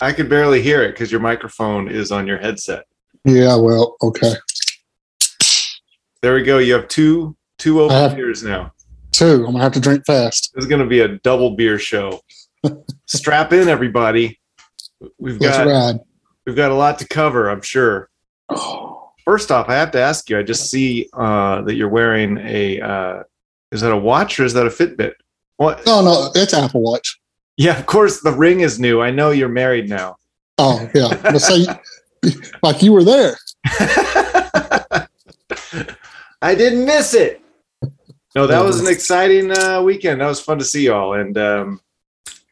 I could barely hear it because your microphone is on your headset. Yeah, well, okay. There we go. You have two two open have- beers now. Two. I'm gonna have to drink fast. This is going to be a double beer show. Strap in, everybody. We've Let's got ride. we've got a lot to cover. I'm sure. Oh, First off, I have to ask you. I just see uh, that you're wearing a. Uh, is that a watch or is that a Fitbit? What? no, no, it's Apple Watch. Yeah, of course. The ring is new. I know you're married now. Oh, yeah. But say, like you were there. I didn't miss it. No, that was an exciting uh, weekend. That was fun to see y'all, and um,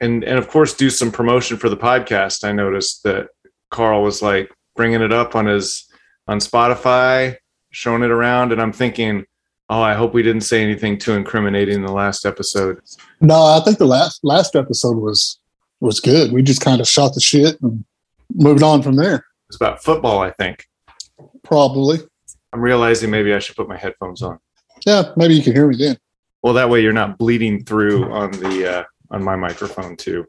and and of course, do some promotion for the podcast. I noticed that Karl was like bringing it up on his on Spotify, showing it around, and I'm thinking, oh, I hope we didn't say anything too incriminating in the last episode. No, I think the last last episode was was good. We just kind of shot the shit and moved on from there. It's about football, I think. Probably. I'm realizing maybe I should put my headphones on. Yeah, maybe you can hear me then. Well, that way you're not bleeding through on the uh, on my microphone too.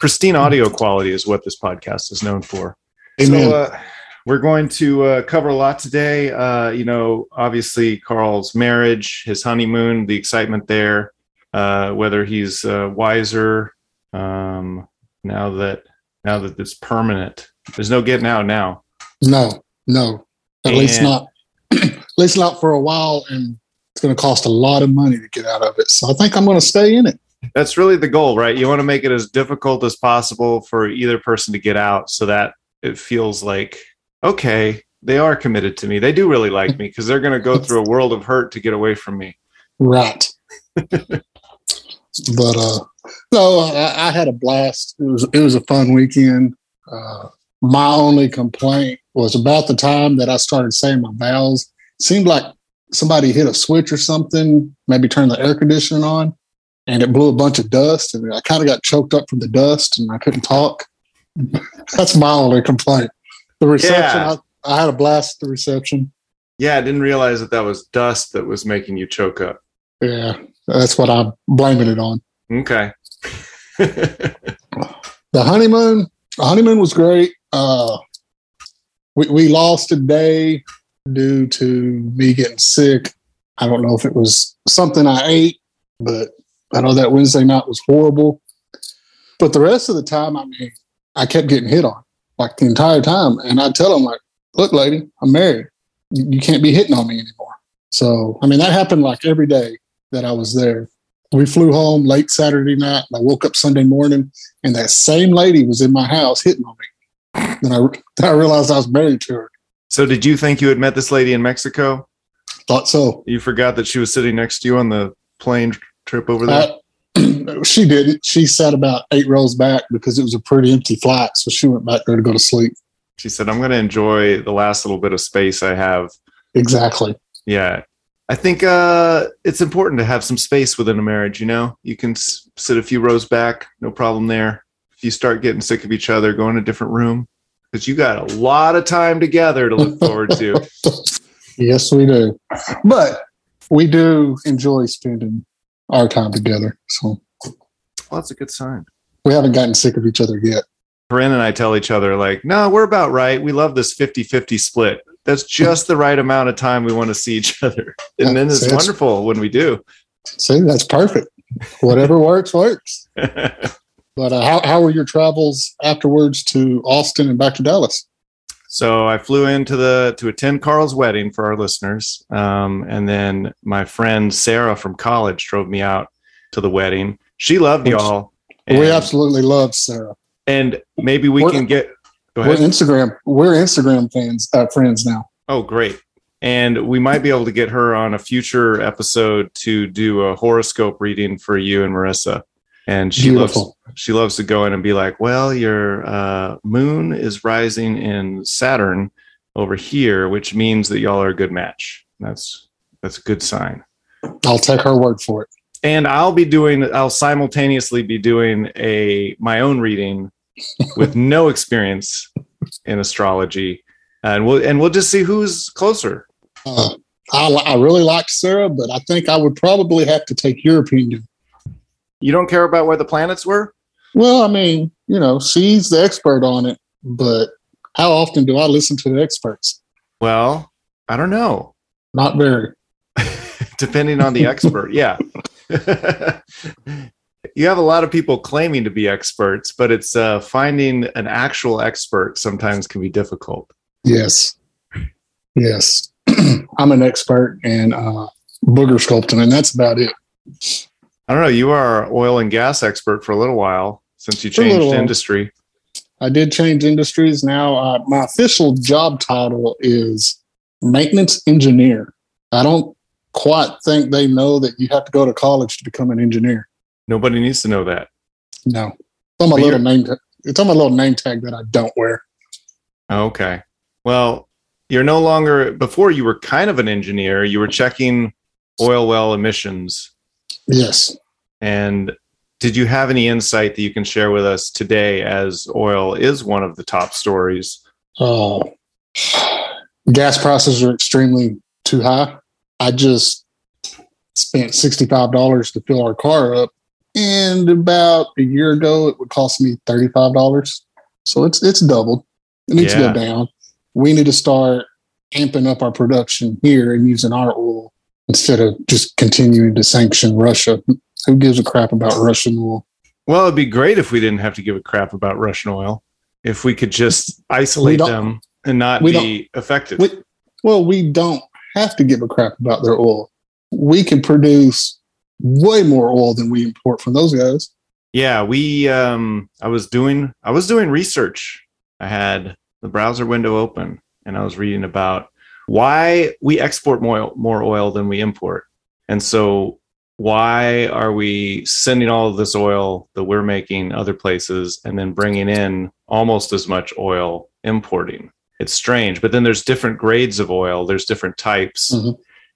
Pristine audio quality is what this podcast is known for. Amen. So uh, we're going to uh, cover a lot today. Uh, you know, obviously Karl's marriage, his honeymoon, the excitement there, uh, whether he's uh, wiser um, now that now that it's permanent. There's no getting out now. No, no. At least not at least not for a while and it's gonna cost a lot of money to get out of it. So I think I'm gonna stay in it. That's really the goal, right? You want to make it as difficult as possible for either person to get out so that it feels like, okay, they are committed to me. They do really like me because they're going to go through a world of hurt to get away from me. Right. but uh no, I, I had a blast. It was it was a fun weekend. Uh my only complaint was about the time that I started saying my vows. Seemed like somebody hit a switch or something, maybe turned the air conditioning on, and it blew a bunch of dust, and I kind of got choked up from the dust, and I couldn't talk. That's my only complaint. The reception, Yeah. I, I had a blast at the reception. Yeah, I didn't realize that that was dust that was making you choke up. Yeah, that's what I'm blaming it on. Okay. the honeymoon the honeymoon was great uh we, we lost a day due to me getting sick i don't know if it was something i ate but i know that wednesday night was horrible but the rest of the time i mean i kept getting hit on like the entire time and i tell them like look lady i'm married you can't be hitting on me anymore so i mean that happened like every day that i was there we flew home late saturday night and i woke up sunday morning and that same lady was in my house hitting on me. Then I, then I realized I was married to her. so, did you think you had met this lady in Mexico? Thought so. You forgot that she was sitting next to you on the plane trip over there? I, she did. it. She sat about eight rows back because it was a pretty empty flight, so she went back there to go to sleep. she said, I'm going to enjoy the last little bit of space I have Exactly. Yeah. I think uh, it's important to have some space within a marriage. You know, you can s- sit a few rows back, no problem there. If you start getting sick of each other, go in a different room because you got a lot of time together to look forward to. Yes, we do. But we do enjoy spending our time together. So well, that's a good sign. we haven't gotten sick of each other yet. Corinne and I tell each other, like, no, we're about right. We love this 50 50 split. That's just the right amount of time we want to see each other. And then it's See, wonderful when we do. See, that's perfect. Whatever works, works. But uh, how, how were your travels afterwards to Austin and back to Dallas? So I flew into the to attend Karl's wedding for our listeners, um, and then my friend Sarah from college drove me out to the wedding. She loved y'all, we absolutely love Sarah. and maybe we We're- can get. Go We're. Instagram. We're Instagram fans, uh, friends now. Oh, great! And we might be able to get her on a future episode to do a horoscope reading for you and Marissa. And she loves she loves to go in and be like, "Well, your uh, moon is rising in Saturn over here, which means that y'all are a good match. That's that's a good sign." I'll take her word for it. And I'll be doing I'll simultaneously be doing a my own reading with no experience in astrology, and we'll and we'll just see who's closer. Uh, I, I really like Sarah, but I think I would probably have to take your opinion. You don't care about where the planets were? Well, I mean, you know, she's the expert on it, but how often do I listen to the experts? Well, I don't know. Not very. Depending on the expert, yeah. you have a lot of people claiming to be experts, but it's uh, finding an actual expert sometimes can be difficult. Yes. Yes. I'm an expert in uh, booger sculpting, and that's about it. I don't know. You are oil and gas expert for a little while since you changed industry. I did change industries. Now, uh, my official job title is maintenance engineer. I don't quite think they know that you have to go to college to become an engineer. Nobody needs to know that. No, it's on my little name. It's on my little name tag that I don't wear. Okay. Well, you're no longer. Before you were kind of an engineer. You were checking oil well emissions. Yes. And did you have any insight that you can share with us today, as oil is one of the top stories? Oh, gas prices are extremely too high. I just spent $65 to fill our car up. And about a year ago, it would cost me $35. So it's it's doubled. It needs yeah. to go down. We need to start amping up our production here and using our oil instead of just continuing to sanction Russia. Who gives a crap about Russian oil? Well, it'd be great if we didn't have to give a crap about Russian oil. If we could just isolate them and not be affected. We, well, we don't have to give a crap about their oil. We can produce way more oil than we import from those guys. Yeah, we um I was doing I was doing research. I had the browser window open and I was reading about why we export more more oil than we import. And so why are we sending all of this oil that we're making other places and then bringing in almost as much oil importing? it's strange. But then there's different grades of oil, there's different types. Mm-hmm.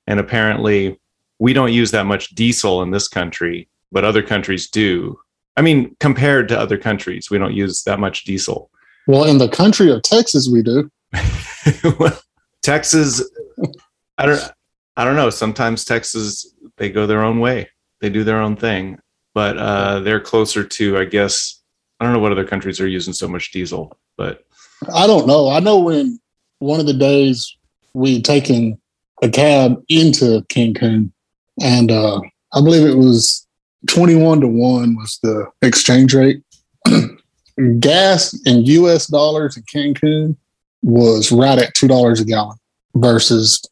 And apparently, we don't use that much diesel in this country, but other countries do. I mean, compared to other countries, we don't use that much diesel. Well, in the country of Texas, we do. well, Texas, I don't, I don't know. Sometimes Texas, they go their own way. They do their own thing, but uh, they're closer to, I guess. I don't know what other countries are using so much diesel, but I don't know. I know when one of the days we taken a cab into Cancun, and uh, I believe it was twenty-one to one was the exchange rate. Gas in U.S. dollars in Cancun was right at two dollars a gallon versus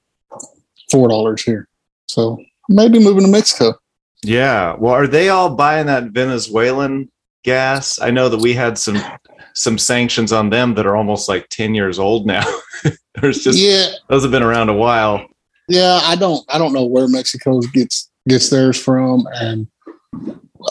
four dollars here. So maybe moving to Mexico. Yeah. Well, are they all buying that Venezuelan gas? I know that we had some some sanctions on them that are almost like 10 years old now. There's just yeah. those have been around a while. Yeah, I don't I don't know where Mexico gets gets theirs from and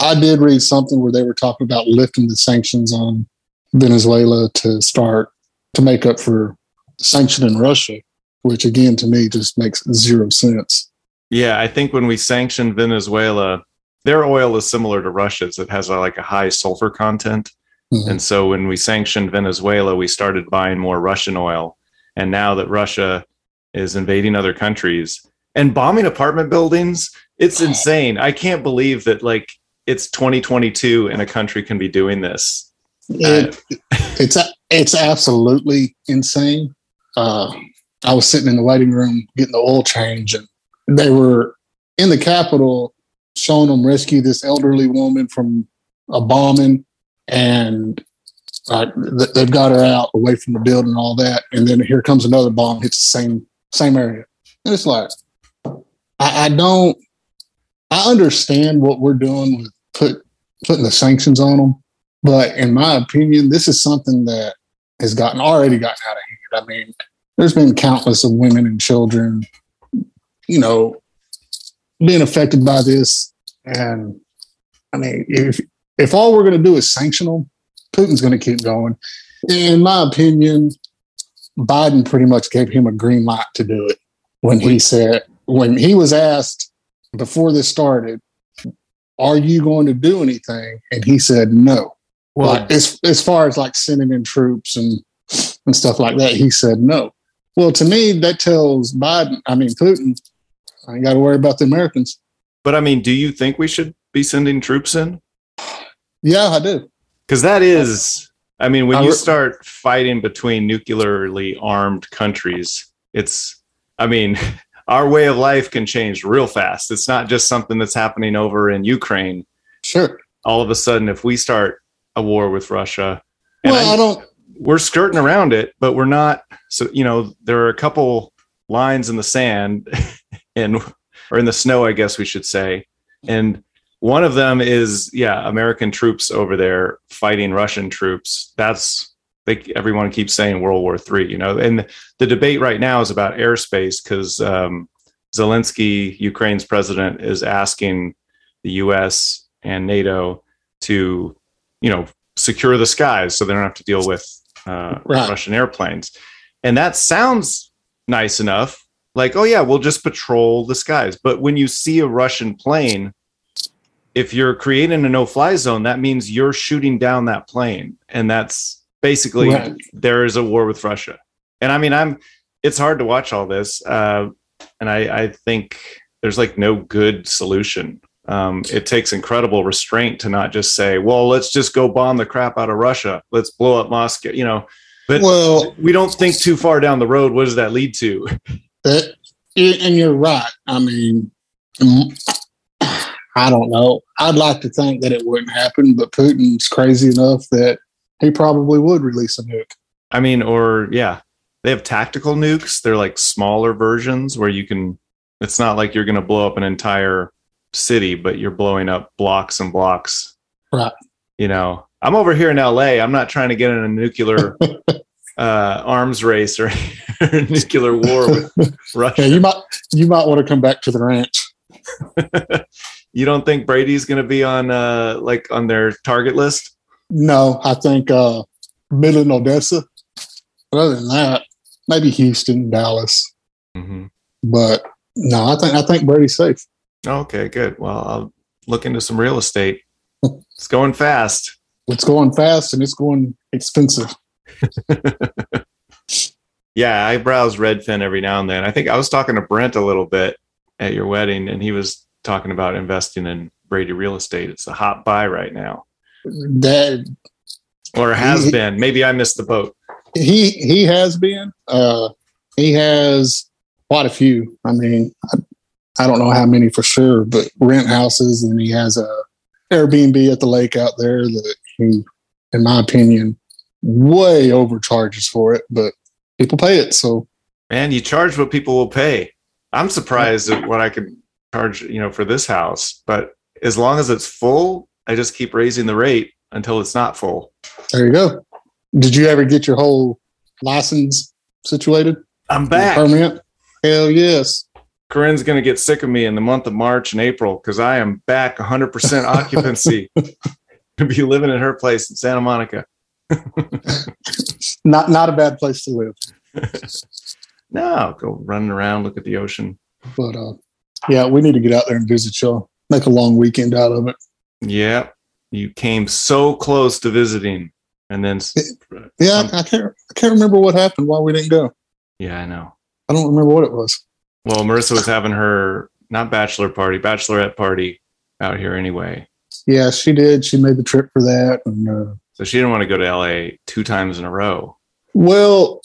I did read something where they were talking about lifting the sanctions on Venezuela to start to make up for sanctioning Russia, which again to me just makes zero sense. Yeah, I think when we sanctioned Venezuela, their oil is similar to Russia's. It has a, like a high sulfur content. Mm-hmm. And so when we sanctioned Venezuela, we started buying more Russian oil. And now that Russia is invading other countries and bombing apartment buildings, it's insane. I can't believe that like it's 2022 and a country can be doing this. It, uh, it's it's absolutely insane. Uh, I was sitting in the waiting room getting the oil change, and they were in the capital showing them rescue this elderly woman from a bombing and uh, they've got her out away from the building and all that. And then here comes another bomb, hits the same same area, and it's like I, I don't. I understand what we're doing with put putting the sanctions on them, but in my opinion, this is something that has gotten already gotten out of hand. I mean, there's been countless of women and children, you know, being affected by this, and I mean, if if all we're going to do is sanction them, Putin's going to keep going. In my opinion, Biden pretty much gave him a green light to do it when he said, when he was asked before this started, are you going to do anything? And he said no. Well, like, as as far as like sending in troops and and stuff like that, he said no. Well, to me, that tells Biden, I mean Putin, I ain't got to worry about the Americans. But I mean, do you think we should be sending troops in? Yeah, I do. because that is i mean when I you start fighting between nuclearly armed countries it's i mean our way of life can change real fast it's not just something that's happening over in ukraine Sure. all of a sudden if we start a war with russia Well, I- I don't. We're skirting around it, but we're not. So you know, there are a couple lines in the sand, and or in the snow, I guess we should say, and one of them is yeah, American troops over there fighting Russian troops. That's like everyone keeps saying World War Three, you know, and the debate right now is about airspace because um, Zelensky, Ukraine's president, is asking the U.S. and NATO to, you know, secure the skies so they don't have to deal with uh, Right. Russian airplanes. And that sounds nice enough. Like, oh, yeah, we'll just patrol the skies. But when you see a Russian plane, if you're creating a no fly zone, that means you're shooting down that plane. And that's basically Right. there is a war with Russia. And I mean, I'm, it's hard to watch all this. Uh, and I, I think there's like no good solution. Um, it takes incredible restraint to not just say, well, let's just go bomb the crap out of Russia. Let's blow up Moscow, you know, but Well, we don't think too far down the road. What does that lead to? that, and you're right. I mean, mm, I don't know. I'd like to think that it wouldn't happen, but Putin's crazy enough that he probably would release a nuke. I mean, or yeah, they have tactical nukes. They're like smaller versions where you can, it's not like you're going to blow up an entire city, but you're blowing up blocks and blocks. Right. You know, I'm over here in LA. I'm not trying to get in a nuclear uh, arms race or, nuclear war with Russia. Yeah, you might you might want to come back to the ranch. you don't think Brady's going to be on uh, like on their target list? No, I think uh Midland, Odessa. But other than that, maybe Houston, Dallas. Mm-hmm. But no, I think I think Brady's safe. Okay, good. Well, I'll look into some real estate. It's going fast. It's going fast and it's going expensive. Yeah, I browse Redfin every now and then. I think I was talking to Brent a little bit at your wedding, and he was talking about investing in Brady real estate. It's a hot buy right now, That or has He- been. Maybe I missed the boat. he he has been. Uh, he has quite a few. I mean, I, don't know how many for sure, but rent houses, and he has a Airbnb at the lake out there that he, in my opinion, way overcharges for it. But people pay it, so Man, you charge what people will pay. I'm surprised at what I could charge, you know, for this house. But as long as it's full, I just keep raising the rate until it's not full. there you go. Did you ever get your whole license situated? I'm back. Permit? Hell yes. Corinne's going to get sick of me in the month of March and April because I am back 100% occupancy. to be living in her place in Santa Monica. Not not a bad place to live. No, go running around, look at the ocean. But uh, yeah, we need to get out there and visit y'all. Make a long weekend out of it. Yeah, you came so close to visiting, and then Yeah, Um, I, I can't I can't remember what happened why we didn't go. yeah, I know. I don't remember what it was. Well, Marissa was having her not bachelor party, bachelorette party out here anyway. Yeah, she did. She made the trip for that. And uh, So she didn't want to go to LA two times in a row. well,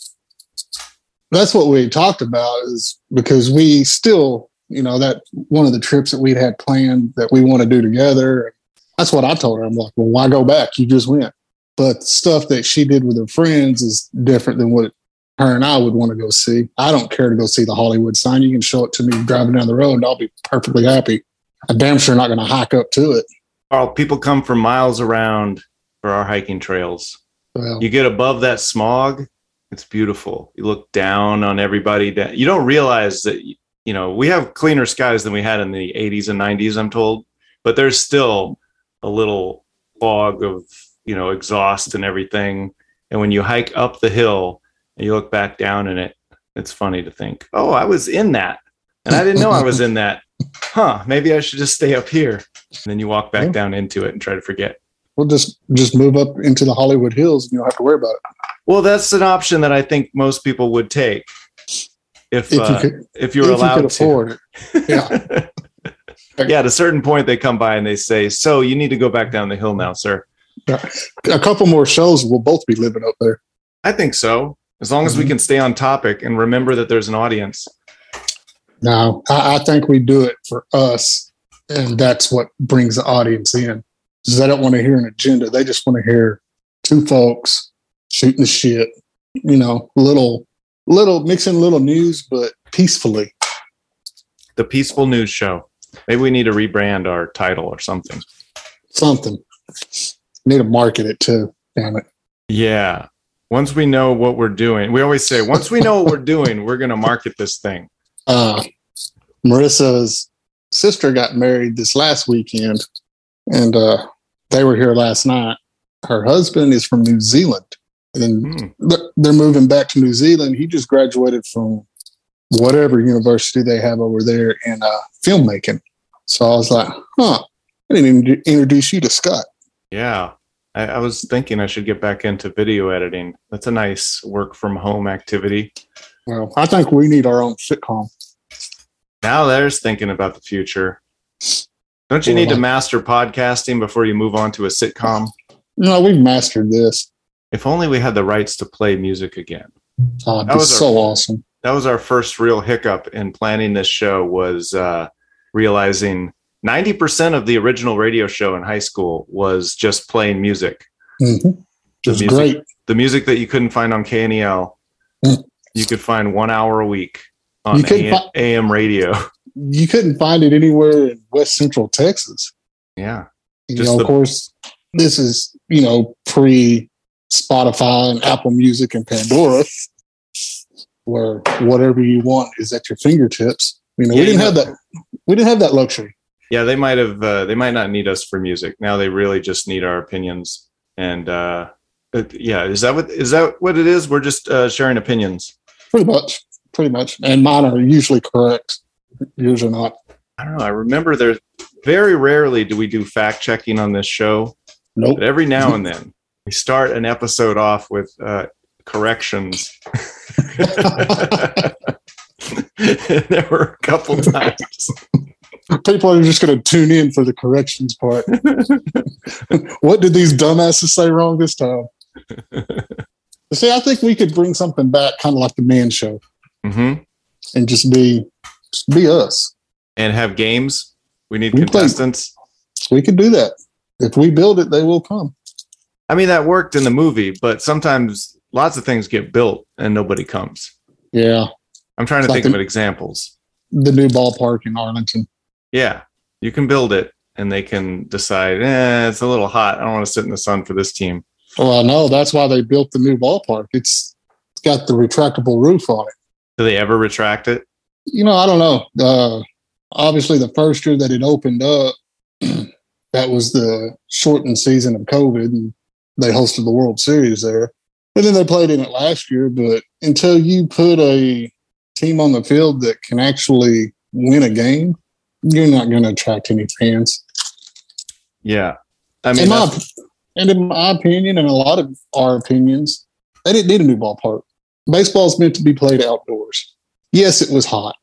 that's what we talked about is because we still, you know, that one of the trips that we'd had planned that we want to do together. That's what I told her. I'm like, well, why go back? You just went. But stuff that she did with her friends is different than what her and I would want to go see. I don't care to go see the Hollywood sign. You can show it to me driving down the road, and I'll be perfectly happy. I'm damn sure not going to hike up to it. Karl, people come from miles around for our hiking trails. Well, You get above that smog, it's beautiful. You look down on everybody. da- You don't realize that, you know, we have cleaner skies than we had in the 80s and 90s, I'm told, but there's still a little fog of, you know, exhaust and everything. And when you hike up the hill you look back down and it, it's funny to think, oh, I was in that. And I didn't know I was in that. Huh, maybe I should just stay up here. And then you walk back Yeah. down into it and try to forget. we'll just just move up into the Hollywood Hills, and you don't have to worry about it. Well, that's an option that I think most people would take if If uh, you could, if you were if you allowed could to. afford it. Yeah. yeah, at a certain point they come by and they say, "So you need to go back down the hill now, sir." A couple more shows, we'll both be living up there. I think so. As long as we Mhm. can stay on topic and remember that there's an audience. No, I, I think we do it for us, and that's what brings the audience in. Because they don't want to hear an agenda; they just want to hear two folks shooting the shit. You know, little, little mixing little news, but peacefully. The Peaceful News Show. Maybe we need to rebrand our title or something. Something. Need to market it too. Damn it. Yeah. Once we know what we're doing, we always say, once we know what we're doing, we're going to market this thing. uh, Marissa's sister got married this last weekend, and uh, they were here last night. Her husband is from New Zealand, and Hmm. they're moving back to New Zealand. He just graduated from whatever university they have over there in uh, filmmaking. So I was like, huh, I didn't introduce you to Scott. Yeah. I, I was thinking I should get back into video editing. That's a nice work from home activity. Well, I think we need our own sitcom. Now there's thinking about the future. Don't you need to master podcasting before you move on to a sitcom? No, we've mastered this. If only we had the rights to play music again. Oh, That was our- so awesome. That was our first real hiccup in planning this show was uh, realizing 90% of the original radio show in high school was just playing music. hmm The music- great. The music that you couldn't find on KNEL, Mm. you could find one hour a week on AM, fi- AM radio. you couldn't find it anywhere in West Central Texas. Yeah. You know, the- of course, this is you know pre Spotify and Apple Music and Pandora, where whatever you want is at your fingertips. You know, Yeah, we didn't you have that. We didn't have that luxury. Yeah, they might have. Uh, they might not need us for music. Now they really just need our opinions. And uh, yeah, is that what is that what it is? We're just uh, sharing opinions. Pretty much, pretty much. And mine are usually correct. Yours are not. I don't know. I remember there. Very rarely do we do fact checking on this show, Nope. but every now and then we start an episode off with uh, corrections. there were a couple times. People are just going to tune in for the corrections part. what did these dumbasses say wrong this time? See, I think we could bring something back, kind of like the Man Show, hmm and just be just be us. And have games. We need We play- contestants. We could do that. If we build it, they will come. I mean, that worked in the movie, but sometimes lots of things get built and nobody comes. Yeah, I'm trying to like think of examples. the new ballpark in Arlington. Yeah, you can build it and they can decide, eh, it's a little hot. I don't want to sit in the sun for this team. Well, I know that's why they built the new ballpark. It's it's got the retractable roof on it. Do they ever retract it? You know, I don't know. Uh, obviously, the first year that it opened up, that was the shortened season of COVID, and they hosted the World Series there. And then they played in it last year. But until you put a team on the field that can actually win a game, you're not going to attract any fans. Yeah. I mean, in my, and in my opinion, and a lot of our opinions, they didn't need a new ballpark. Baseball's meant to be played outdoors. Yes, it was hot.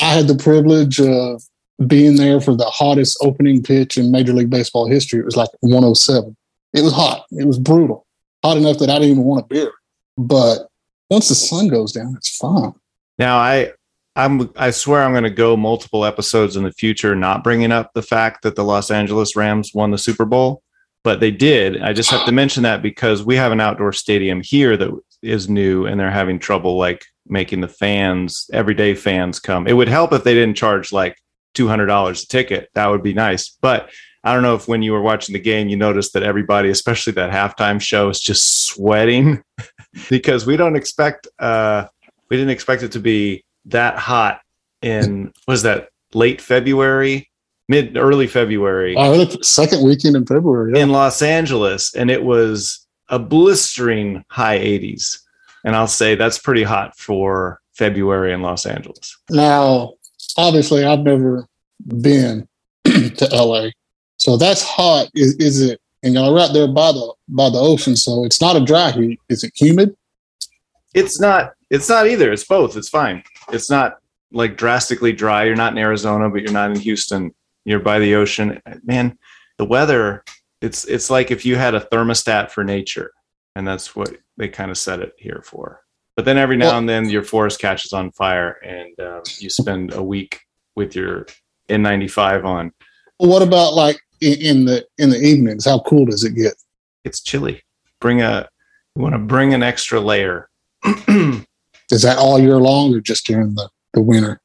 I had the privilege of being there for the hottest opening pitch in Major League Baseball history. It was like 107. It was hot. It was brutal. Hot enough that I didn't even want a beer. But once the sun goes down, it's fine. now I, I'm, I swear I'm going to go multiple episodes in the future, not bringing up the fact that the Los Angeles Rams won the Super Bowl, but they did. I just have to mention that because we have an outdoor stadium here that is new and they're having trouble like making the fans, everyday fans come. It would help if they didn't charge like $200 a ticket. That would be nice. But I don't know if when you were watching the game, you noticed that everybody, especially that halftime show, is just sweating because we don't expect, uh, we didn't expect it to be that hot in, was that late February, mid, early February Uh, the second weekend in February. Yeah. in Los Angeles, and it was a blistering high 80s. And I'll say that's pretty hot for February in Los Angeles. Now, obviously, I've never been to LA, so that's hot. Is, is it? And y'all right there by the by the ocean, so it's not a dry heat. Is it humid? It's not. It's not either. It's both. It's fine. It's not like drastically dry. You're not in Arizona, but you're not in Houston. You're by the ocean. Man, the weather it's it's like if you had a thermostat for nature, and that's what they kind of set it here for. But then every now Well- and then your forest catches on fire, and um, you spend a week with your N95 on. What about like in, in the in the evenings? How cool does it get? It's chilly. Bring a you want to bring an extra layer. Is that all year long or just during the, the winter?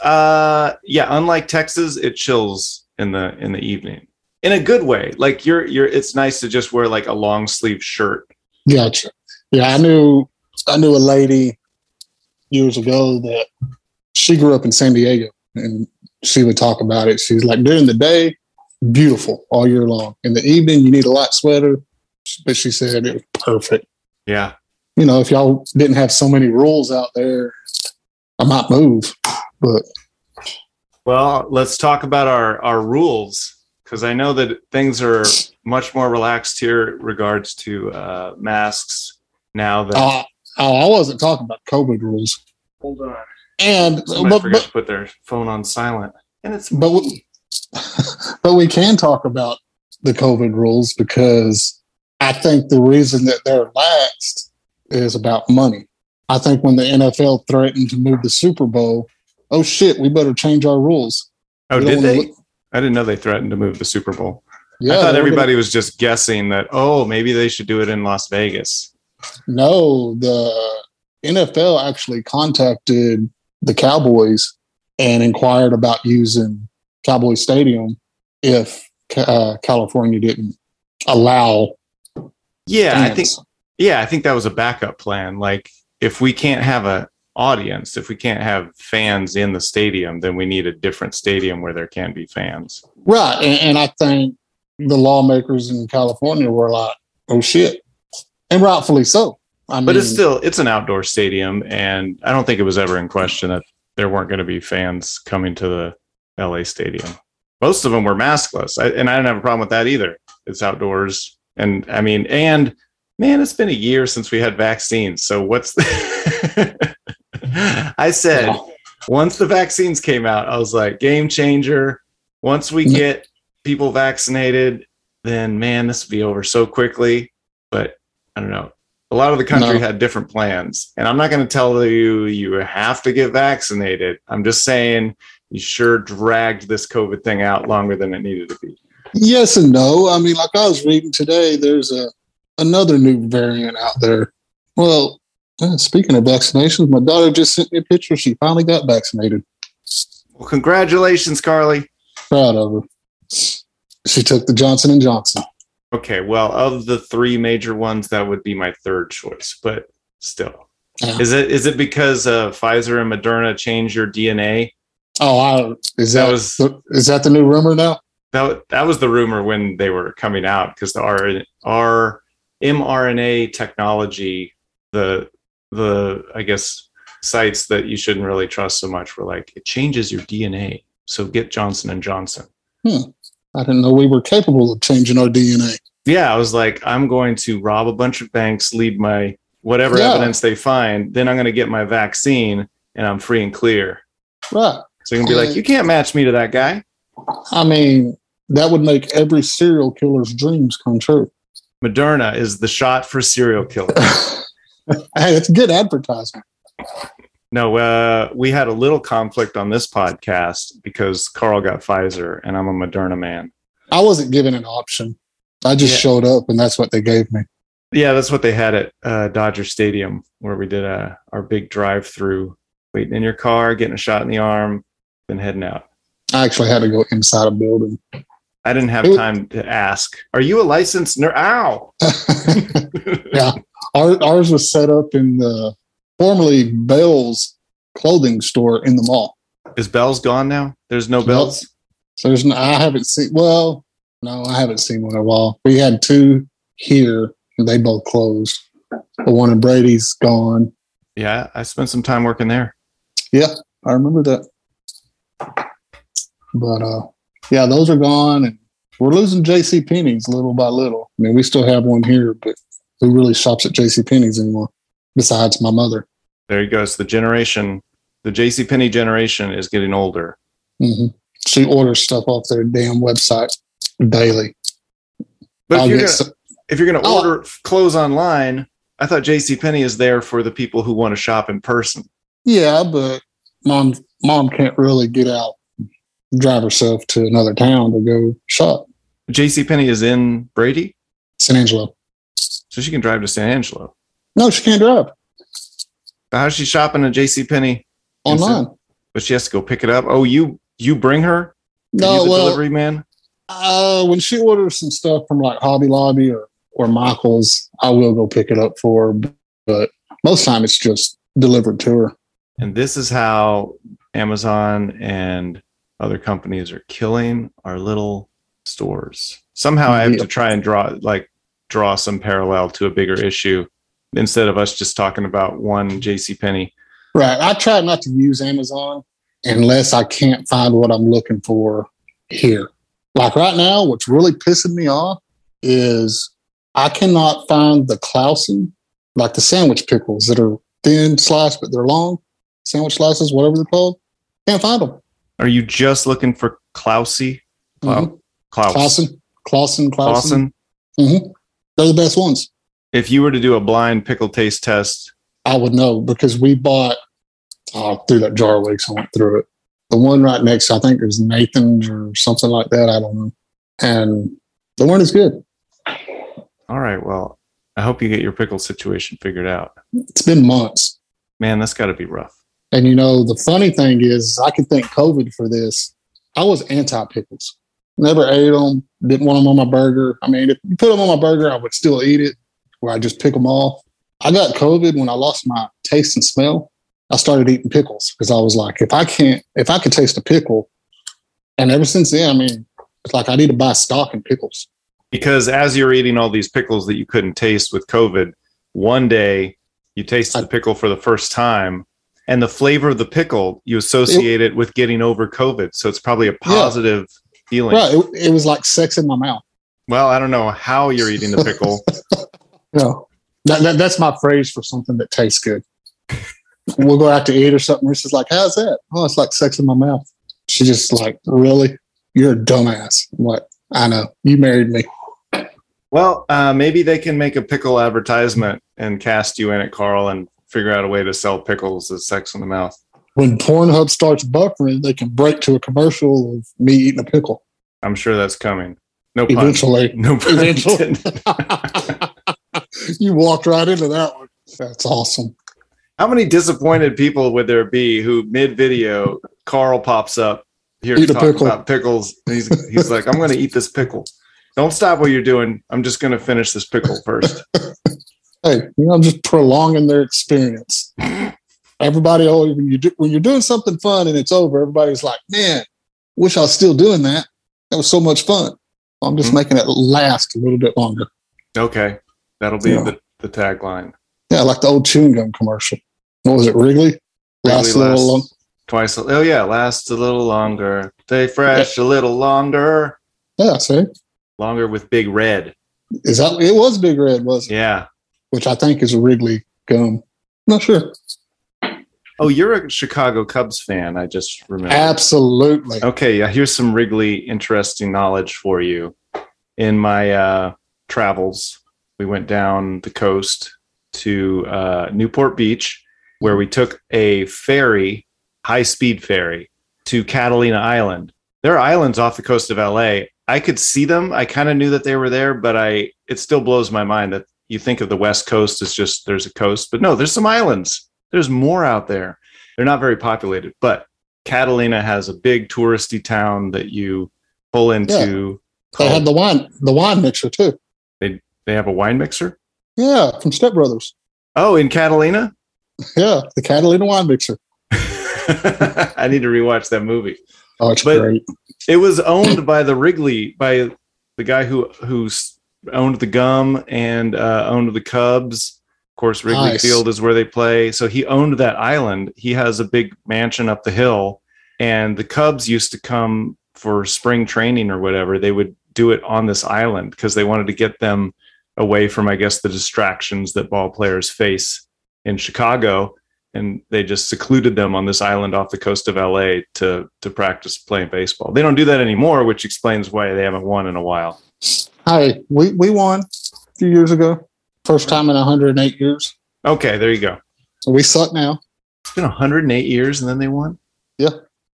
Uh, yeah. Unlike Texas, it chills in the in the evening in a good way. Like you're you're. It's nice to just wear like a long sleeve shirt. Gotcha. Yeah, I knew I knew a lady years ago that she grew up in San Diego and she would talk about it. She's like during the day, beautiful all year long. In the evening, you need a light sweater. But she said it was perfect. Yeah. You know, if y'all didn't have so many rules out there, I might move. But Well, let's talk about our our rules because I know that things are much more relaxed here regards to uh, masks now that. uh, oh, I wasn't talking about COVID rules. Hold on. And Somebody but, forgot but to put their phone on silent, and it's but we, but we can talk about the COVID rules because I think the reason that they're laxed is about money. I think when the NFL threatened to move the Super Bowl, oh shit, we better change our rules. oh, did they? look- I didn't know they threatened to move the Super Bowl. Yeah, I thought everybody was just guessing that. Oh, maybe they should do it in Las Vegas. no, the NFL actually contacted the Cowboys and inquired about using Cowboy Stadium if uh, California didn't allow. Yeah, I think fans. Yeah, I think that was a backup plan. Like if we can't have a audience, if we can't have fans in the stadium, then we need a different stadium where there can be fans. Right. And, and I think the lawmakers in California were like, oh shit. And rightfully so. I mean, But it's still it's an outdoor stadium and I don't think it was ever in question that there weren't going to be fans coming to the LA stadium. Most of them were maskless. I, and I didn't have a problem with that either. It's outdoors and I mean and man, it's been a year since we had vaccines. So what's the I said once the vaccines came out, I was like, game changer. Once we mm-hmm. get people vaccinated, then man, this will be over so quickly. But I don't know. A lot of the country No. had different plans. And I'm not going to tell you you have to get vaccinated. I'm just saying you sure dragged this COVID thing out longer than it needed to be. yes and no. I mean, like I was reading today, there's a another new variant out there. Well, speaking of vaccinations, my daughter just sent me a picture. She finally got vaccinated. Well, congratulations, Carly. Proud of her. She took the Johnson and Johnson. Okay, well, of the three major ones, that would be my third choice, but still. Yeah. Is it is it because uh, Pfizer and Moderna changed your DNA? Oh, I, is That that, was- the, is that the new rumor now? That that was the rumor when they were coming out because the R, R mRNA technology, the the I guess sites that you shouldn't really trust so much were like it changes your DNA, so get Johnson and Johnson. Hmm. I didn't know we were capable of changing our DNA. Yeah, I was like, I'm going to rob a bunch of banks, lead my whatever Yeah. evidence they find, then I'm going to get my vaccine, and I'm free and clear. Right. So you can be like, you can't match me to that guy. I mean, that would make every serial killer's dreams come true. Moderna is the shot for serial killers. Hey, it's good advertisement. No, uh, we had a little conflict on this podcast because Karl got Pfizer and I'm a Moderna man. I wasn't given an option. I just Yeah. showed up, and that's what they gave me. Yeah, that's what they had at uh, Dodger Stadium where we did uh, our big drive through, waiting in your car, getting a shot in the arm, then heading out. I actually had to go inside a building. I didn't have time to ask, Are you a licensed nurse? Ow! yeah, Our, ours was set up in the formerly Bealls clothing store in the mall. Is Bealls gone now? There's no Nope. Bealls? So there's no, I haven't seen. Well, no, I haven't seen one in a while. We had two here, and they both closed. The one in Brady's gone. Yeah, I spent some time working there. Yeah. I remember that. But uh, yeah, those are gone, and we're losing J.C. Penney's little by little. I mean, we still have one here, but who really shops at J.C. Penney's anymore? Besides my mother. There you go. It's the generation, the J.C. Penney generation is getting older. hmm She orders stuff off their damn website daily. But I'll if you're gonna some- if you're gonna Oh. order clothes online, I thought J.C. Penney is there for the people who want to shop in person. yeah, but mom mom can't really get out, drive herself to another town to go shop. J.C. Penney is in Brady, San Angelo. so she can drive to San Angelo. No, she can't drive But how's she shopping at J.C. Penney? San- online. But she has to go pick it up. Oh, you you bring her? No, well, delivery man. uh, when she orders some stuff from like Hobby Lobby or or Michaels, I will go pick it up for her. But most time it's just delivered to her. And this is how Amazon and other companies are killing our little stores. Somehow I have to try and draw like draw some parallel to a bigger issue instead of us just talking about one JC Penney. Right. I try not to use Amazon unless I can't find what I'm looking for here. Like right now, what's really pissing me off is I cannot find the Claussen, like the sandwich pickles that are thin sliced, but they're long sandwich slices, whatever they're called. Can't find them. Are you just looking for Klausy? Mhm. Klaus. Claussen, Claussen, Claussen. Claussen? hmm They're the best ones. If you were to do a blind pickle taste test, I would know because we bought oh, through that jar of weeks. I went through it. The one right next, I think, is Nathan's or something like that. I don't know. And the one is good. all right, well, I hope you get your pickle situation figured out. It's been months. Man, that's got to be rough. And you know, the funny thing is, I can thank COVID for this. I was anti pickles. Never ate them. Didn't want them on my burger. I mean, if you put them on my burger, I would still eat it. Where I just pick them off. I got COVID when I lost my taste and smell. I started eating pickles because I was like, if I can't, if I can taste a pickle, and ever since then, I mean, it's like I need to buy stock in pickles. because as you're eating all these pickles that you couldn't taste with COVID, one day you tasted the pickle for the first time, and the flavor of the pickle you associate it with getting over COVID. So it's probably a positive feeling. Right? It, it was like sex in my mouth. Well, I don't know how you're eating the pickle. Yeah, that, that, that's my phrase for something that tastes good. we'll go out to eat or something. Reese is like, "How's that?" Oh, it's like sex in my mouth. She's just like, "Really? You're a dumbass." I'm like, I know. You married me. well, uh, maybe they can make a pickle advertisement and cast you in it, Karl, and figure out a way to sell pickles as sex in the mouth. When Pornhub starts buffering, they can break to a commercial of me eating a pickle. I'm sure that's coming. No pun. Eventually, No pun Eventually. you walked right into that one. That's awesome. How many disappointed people would there be who mid video Karl pops up here Eat to talk pickle. about pickles? He's he's like, I'm going to eat this pickle. Don't stop what you're doing. I'm just going to finish this pickle first. Hey, you know, I'm just prolonging their experience. Everybody, always when you do, when you're doing something fun and it's over, everybody's like, "Man, wish I was still doing that. That was so much fun." I'm just Mhm. making it last a little bit longer. Okay, that'll be Yeah. the, the tagline. Yeah, like the old chewing gum commercial. What was it, Wrigley? Last a little long. Twice. Oh yeah, lasts a little longer. Stay fresh a little longer. Yeah, see, Longer with Big Red. is that it was Big Red, was it? Yeah. Which I think is a Wrigley gum. Not sure. Oh, you're a Chicago Cubs fan. I just remember. Absolutely. Okay, yeah, here's some Wrigley interesting knowledge for you. In my uh, travels, we went down the coast to uh, Newport Beach, where we took a ferry, high speed ferry, to Catalina Island. There are islands off the coast of LA. I could see them. I kind of knew that they were there, but I it still blows my mind that you think of the West Coast as just there's a coast, but no, there's some islands. There's more out there. They're not very populated, but Catalina has a big touristy town that you pull into. They had the wine, the wine mixer too. they they have a wine mixer. Yeah, from Step Brothers. Oh, in Catalina? Yeah, the Catalina wine mixer. I need to rewatch that movie. Oh, it's But- great. It was owned by the Wrigley, by the guy who who s- owned the gum and uh, owned the Cubs. Of course, Wrigley Nice. Field is where they play. So he owned that island. He has a big mansion up the hill, and the Cubs used to come for spring training or whatever. They would do it on this island because they wanted to get them away from, I guess, the distractions that ball players face in Chicago and they just secluded them on this island off the coast of LA to to practice playing baseball. They don't do that anymore, which explains why they haven't won in a while. Hey, we, we won a few years ago. First time in 108 years. Okay, there you go. So we suck now. It's been 108 years and then they won? Yeah.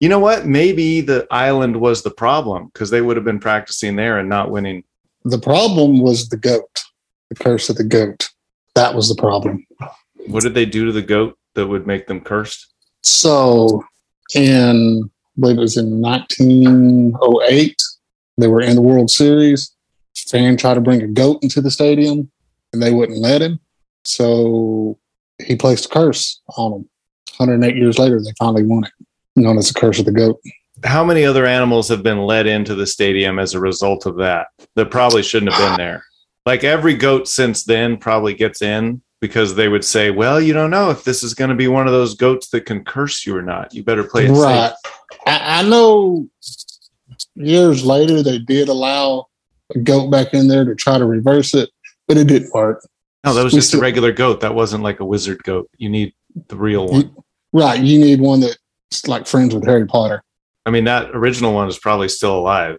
You know what? Maybe the island was the problem because they would have been practicing there and not winning. The problem was the goat, the curse of the goat. That was the problem. What did they do to the goat that would make them cursed? So, in I believe it was in 1908, they were in the World Series. Fan tried to bring a goat into the stadium, and they wouldn't let him. So he placed a curse on them. 108 years later, they finally won it, known as the curse of the goat. How many other animals have been let into the stadium as a result of that that probably shouldn't have been there? Like every goat since then probably gets in because they would say, well, you don't know if this is going to be one of those goats that can curse you or not. You better play it Right. safe. I, I know years later they did allow a goat back in there to try to reverse it, but it didn't work. No, that was We just a regular goat. That wasn't like a wizard goat. You need the real one. Right. You need one that's like friends with Harry Potter. I mean, that original one is probably still alive.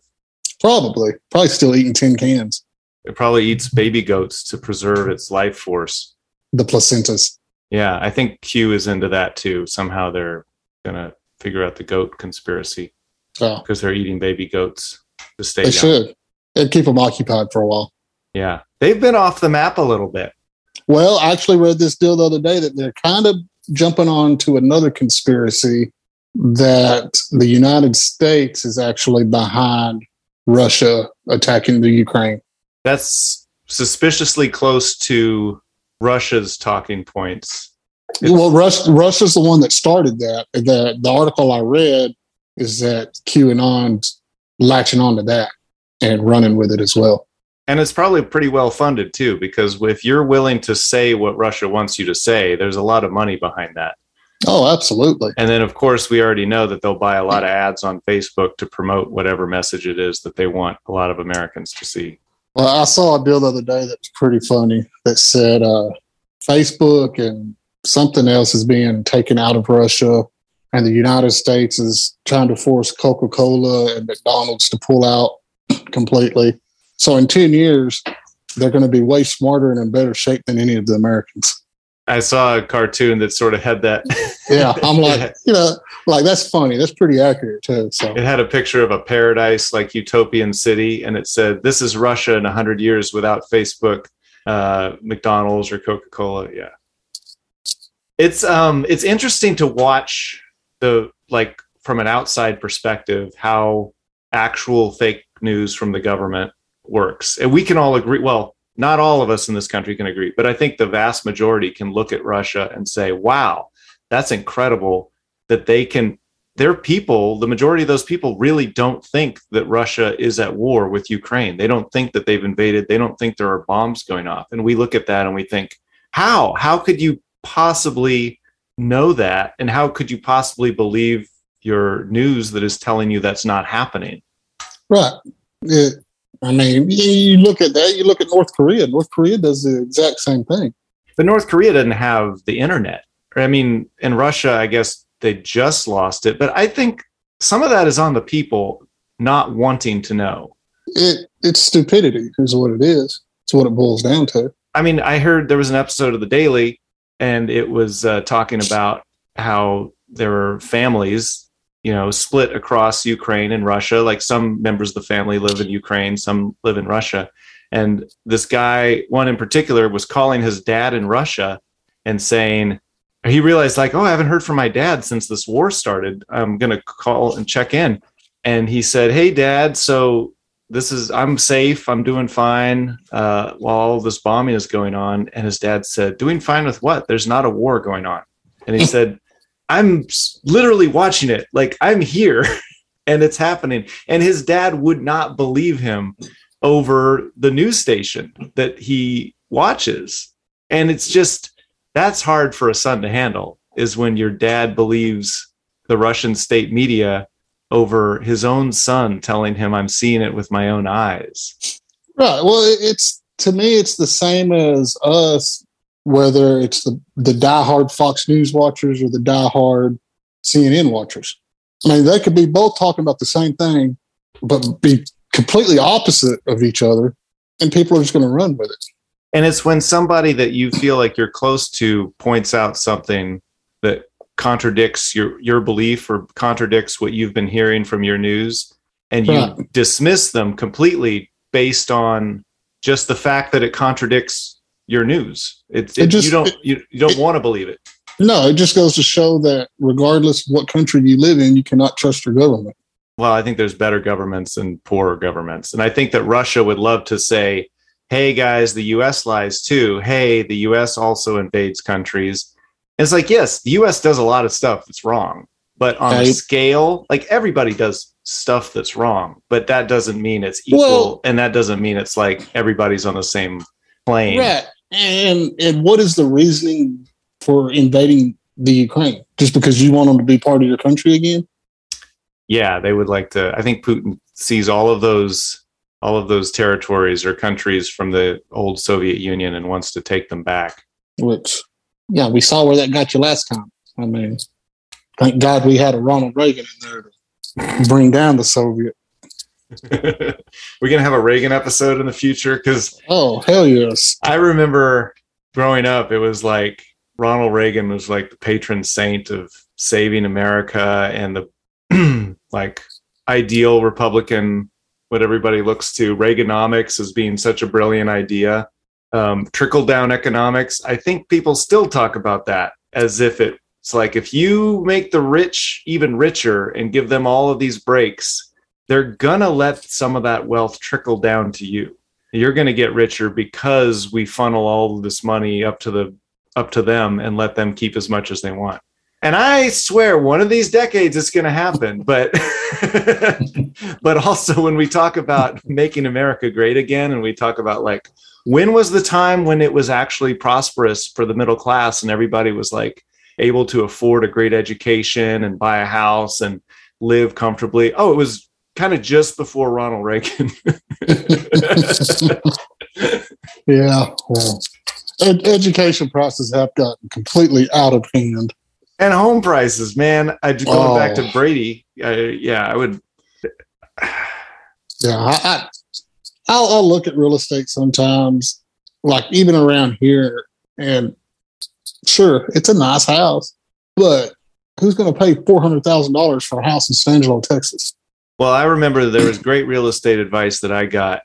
Probably. Probably still eating tin cans. It probably eats baby goats to preserve its life force. The placentas. Yeah, I think Q is into that too. Somehow they're gonna figure out the goat conspiracy oh. because they're eating baby goats to stay they young. should. It'd keep them occupied for a while. Yeah, they've been off the map a little bit. Well, I actually read this deal the other day that they're kind of jumping on to another conspiracy that the United States is actually behind Russia attacking the Ukraine. That's suspiciously close to Russia's talking points. It's- well, Rus- Russia's the one that started that. The, the article I read is that QAnon's latching onto that and running with it as well. And it's probably pretty well funded too, because if you're willing to say what Russia wants you to say, there's a lot of money behind that. Oh, absolutely. And then, of course, we already know that they'll buy a lot of ads on Facebook to promote whatever message it is that they want a lot of Americans to see. Well, I saw a deal the other day that was pretty funny that said uh, Facebook and something else is being taken out of Russia, and the United States is trying to force Coca Cola and McDonald's to pull out completely. So, in 10 years, they're going to be way smarter and in better shape than any of the Americans. I saw a cartoon that sort of had that. Yeah, I'm like, you know, like that's funny. That's pretty accurate too. So, It had a picture of a paradise like utopian city, and it said, "This is Russia in hundred years without Facebook, uh, McDonald's, or Coca Cola." Yeah, it's um, it's interesting to watch the like from an outside perspective how actual fake news from the government works, and we can all agree. Well, not all of us in this country can agree, but I think the vast majority can look at Russia and say, "Wow, that's incredible that they can." their people, the majority of those people really don't think that Russia is at war with Ukraine. They don't think that they've invaded. They don't think there are bombs going off. And we look at that and we think, how? How could you possibly know that? And how could you possibly believe your news that is telling you that's not happening? Right. It, I mean, you, you look at that, you look at North Korea. North Korea does the exact same thing. But North Korea doesn't have the internet. I mean, in Russia, I guess they just lost it. But I think some of that is on the people not wanting to know. It It's stupidity, is what it is. It's what it boils down to. I mean, I heard there was an episode of The Daily, and it was uh, talking about how there were families, you know, split across Ukraine and Russia. Like some members of the family live in Ukraine, some live in Russia. And this guy, one in particular, was calling his dad in Russia and saying, he realized, like, oh, I haven't heard from my dad since this war started. I'm going to call and check in. And he said, hey, dad, so this is i'm safe i'm doing fine uh, while all this bombing is going on and his dad said doing fine with what there's not a war going on and he said i'm literally watching it like i'm here and it's happening and his dad would not believe him over the news station that he watches and it's just that's hard for a son to handle is when your dad believes the russian state media over his own son telling him I'm seeing it with my own eyes. Right. Well, it's to me, it's the same as us, whether it's the the diehard Fox News watchers or the diehard CNN watchers. I mean, they could be both talking about the same thing, but be completely opposite of each other. and people are just going to run with it. And it's when somebody that you feel like you're close to points out something that contradicts your your belief or contradicts what you've been hearing from your news and you Right. dismiss them completely based on just the fact that it contradicts your news. It's It it, just- you don't it- you, you don't want to believe it. No, it just goes to show that regardless of what country you live in, you cannot trust your government. Well, I think there's better governments and poorer governments. And I think that Russia would love to say, hey, guys, the US lies too. Hey, the US also invades countries. And it's like, yes, the US does a lot of stuff that's wrong. But on a scale, like everybody does stuff that's wrong, but that doesn't mean it's equal. Well- and that doesn't mean it's like everybody's on the same plane. Right. And and what is the reasoning for invading the Ukraine? Just because you want them to be part of your country again? yeah they would like to i think putin sees all of those all of those territories or countries from the old soviet union and wants to take them back Which, yeah, we saw where that got you last time. I mean, thank God we had a Ronald Reagan in there to bring down the Soviet. we're gonna have a reagan episode in the future because Oh hell yes! i remember growing up it was like ronald reagan was like the patron saint of saving america and the like ideal republican what everybody looks to. Reaganomics as being such a brilliant idea. Um, trickle down economics. I think people still talk about that as if it's like if you make the rich even richer and give them all of these breaks they're gonna let some of that wealth trickle down to you. You're going to get richer because we funnel all this money up to the up to them and let them keep as much as they want. And i swear one of these decades it's going to happen but but also when we talk about making america great again and we talk about like when was the time when it was actually prosperous for the middle class and everybody was like able to afford a great education and buy a house and live comfortably? Oh it was kind of just before ronald reagan Yeah, well, ed- education prices have gotten completely out of hand. and home prices, man. I going back to Oh. Brady. Uh, yeah, I would. Yeah, I, I I'll, I'll look at real estate sometimes, like even around here, and sure, it's a nice house, but who's going to pay four hundred thousand dollars for a house in San Angelo, Texas? Well, I remember there was great real estate advice that I got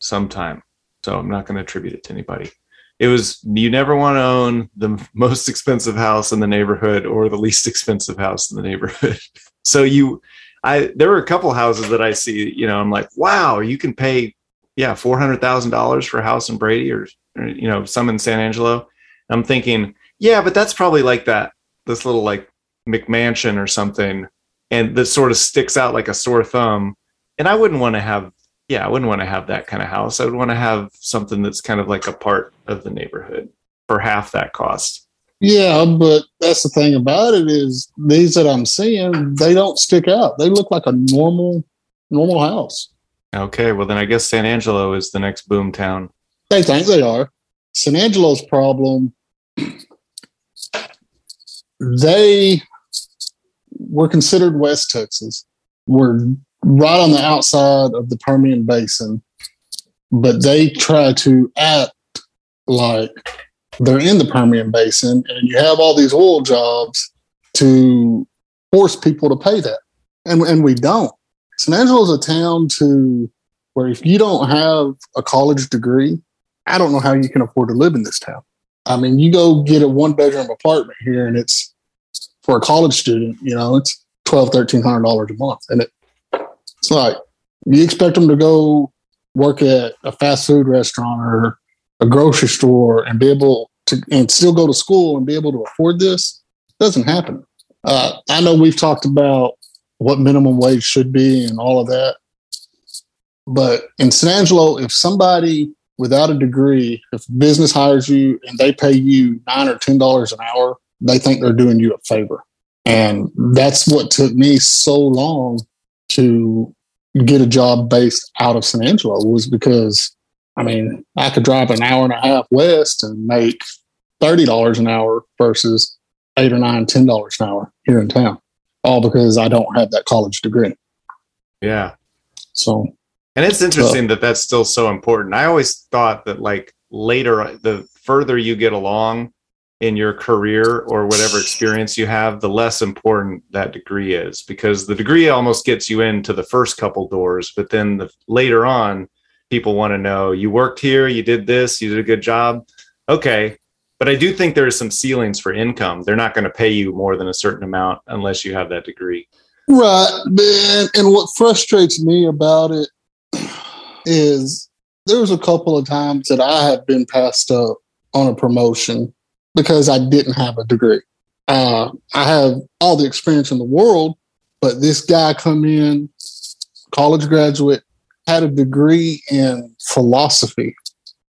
sometime, so I'm not going to attribute it to anybody. It was you never want to own the most expensive house in the neighborhood or the least expensive house in the neighborhood. so you, I there were a couple houses that I see. You know, I'm like, wow, you can pay, yeah, four hundred thousand dollars for a house in Brady or, or you know some in San Angelo. I'm thinking, yeah, but that's probably like that this little like McMansion or something and that sort of sticks out like a sore thumb. And I wouldn't want to have, yeah, I wouldn't want to have that kind of house. I would want to have something that's kind of like a part of the neighborhood for half that cost. Yeah, but that's the thing about it is these that I'm seeing, they don't stick out. They look like a normal, normal house. Okay, well then I guess San Angelo is the next boom town. They think they are. San Angelo's problem, they were considered West Texas. We're right on the outside of the Permian Basin, but they try to act like they're in the Permian Basin, and you have all these oil jobs to force people to pay that. And, and we don't. San Angelo's a town to where if you don't have a college degree, I don't know how you can afford to live in this town. I mean, you go get a one bedroom apartment here and it's for a college student, you know, it's twelve, thirteen hundred dollars a month. And it it's like you expect them to go work at a fast food restaurant or a grocery store and be able to and still go to school and be able to afford this doesn't happen. Uh, I know we've talked about what minimum wage should be and all of that. But in San Angelo, if somebody without a degree, if business hires you and they pay you nine or ten dollars an hour, they think they're doing you a favor. And that's what took me so long to get a job based out of San Angelo was because I mean, I could drive an hour and a half west and make thirty dollars an hour versus eight or nine, ten dollars an hour here in town. All because I don't have that college degree. Yeah. So And it's interesting that that's still so important. I always thought that like later, the further you get along in your career or whatever experience you have, the less important that degree is because the degree almost gets you into the first couple doors, but then the, later on, people want to know you worked here, you did this, you did a good job. Okay. But I do think there are some ceilings for income. They're not going to pay you more than a certain amount unless you have that degree. Right. And, and what frustrates me about it is there was a couple of times that I have been passed up on a promotion because I didn't have a degree. Uh, I have all the experience in the world, but this guy come in, college graduate, had a degree in philosophy,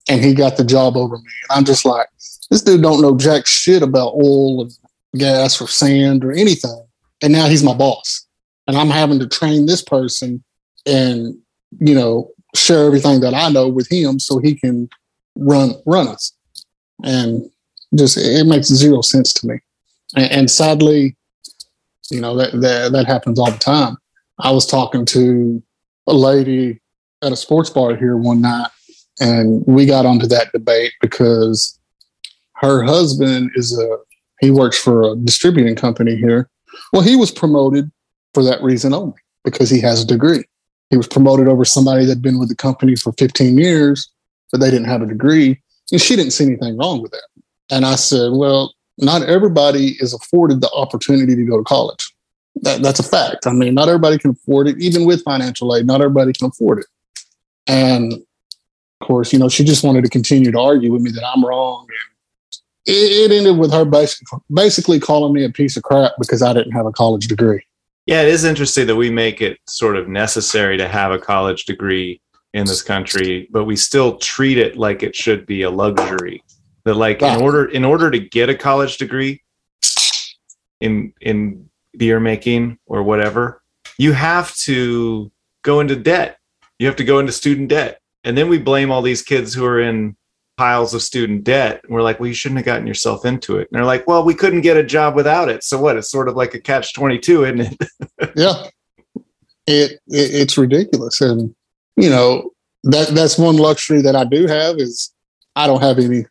and he got the job over me. And I'm just like, this dude don't know jack shit about oil and gas or sand or anything. And now he's my boss. And I'm having to train this person and, you know, share everything that I know with him so he can run run us. And just it makes zero sense to me. And, and sadly, you know, that, that that happens all the time. I was talking to a lady at a sports bar here one night and we got onto that debate because her husband is a he works for a distributing company here. Well, he was promoted for that reason only because he has a degree. He was promoted over somebody that'd been with the company for 15 years, but they didn't have a degree. And she didn't see anything wrong with that. And I said, well, not everybody is afforded the opportunity to go to college. That, that's a fact. I mean, not everybody can afford it, even with financial aid, not everybody can afford it. And of course, you know, she just wanted to continue to argue with me that I'm wrong. And it, it ended with her basically, basically calling me a piece of crap because I didn't have a college degree. Yeah, it is interesting that we make it sort of necessary to have a college degree in this country, but we still treat it like it should be a luxury. That like in order in order to get a college degree in in beer making or whatever, you have to go into debt. You have to go into student debt. And then we blame all these kids who are in piles of student debt. And we're like, well, you shouldn't have gotten yourself into it. And they're like, well, we couldn't get a job without it. So what? It's sort of like a catch 22, isn't it? yeah. It, it, it's ridiculous. And, you know, that that's one luxury that I do have is I don't have any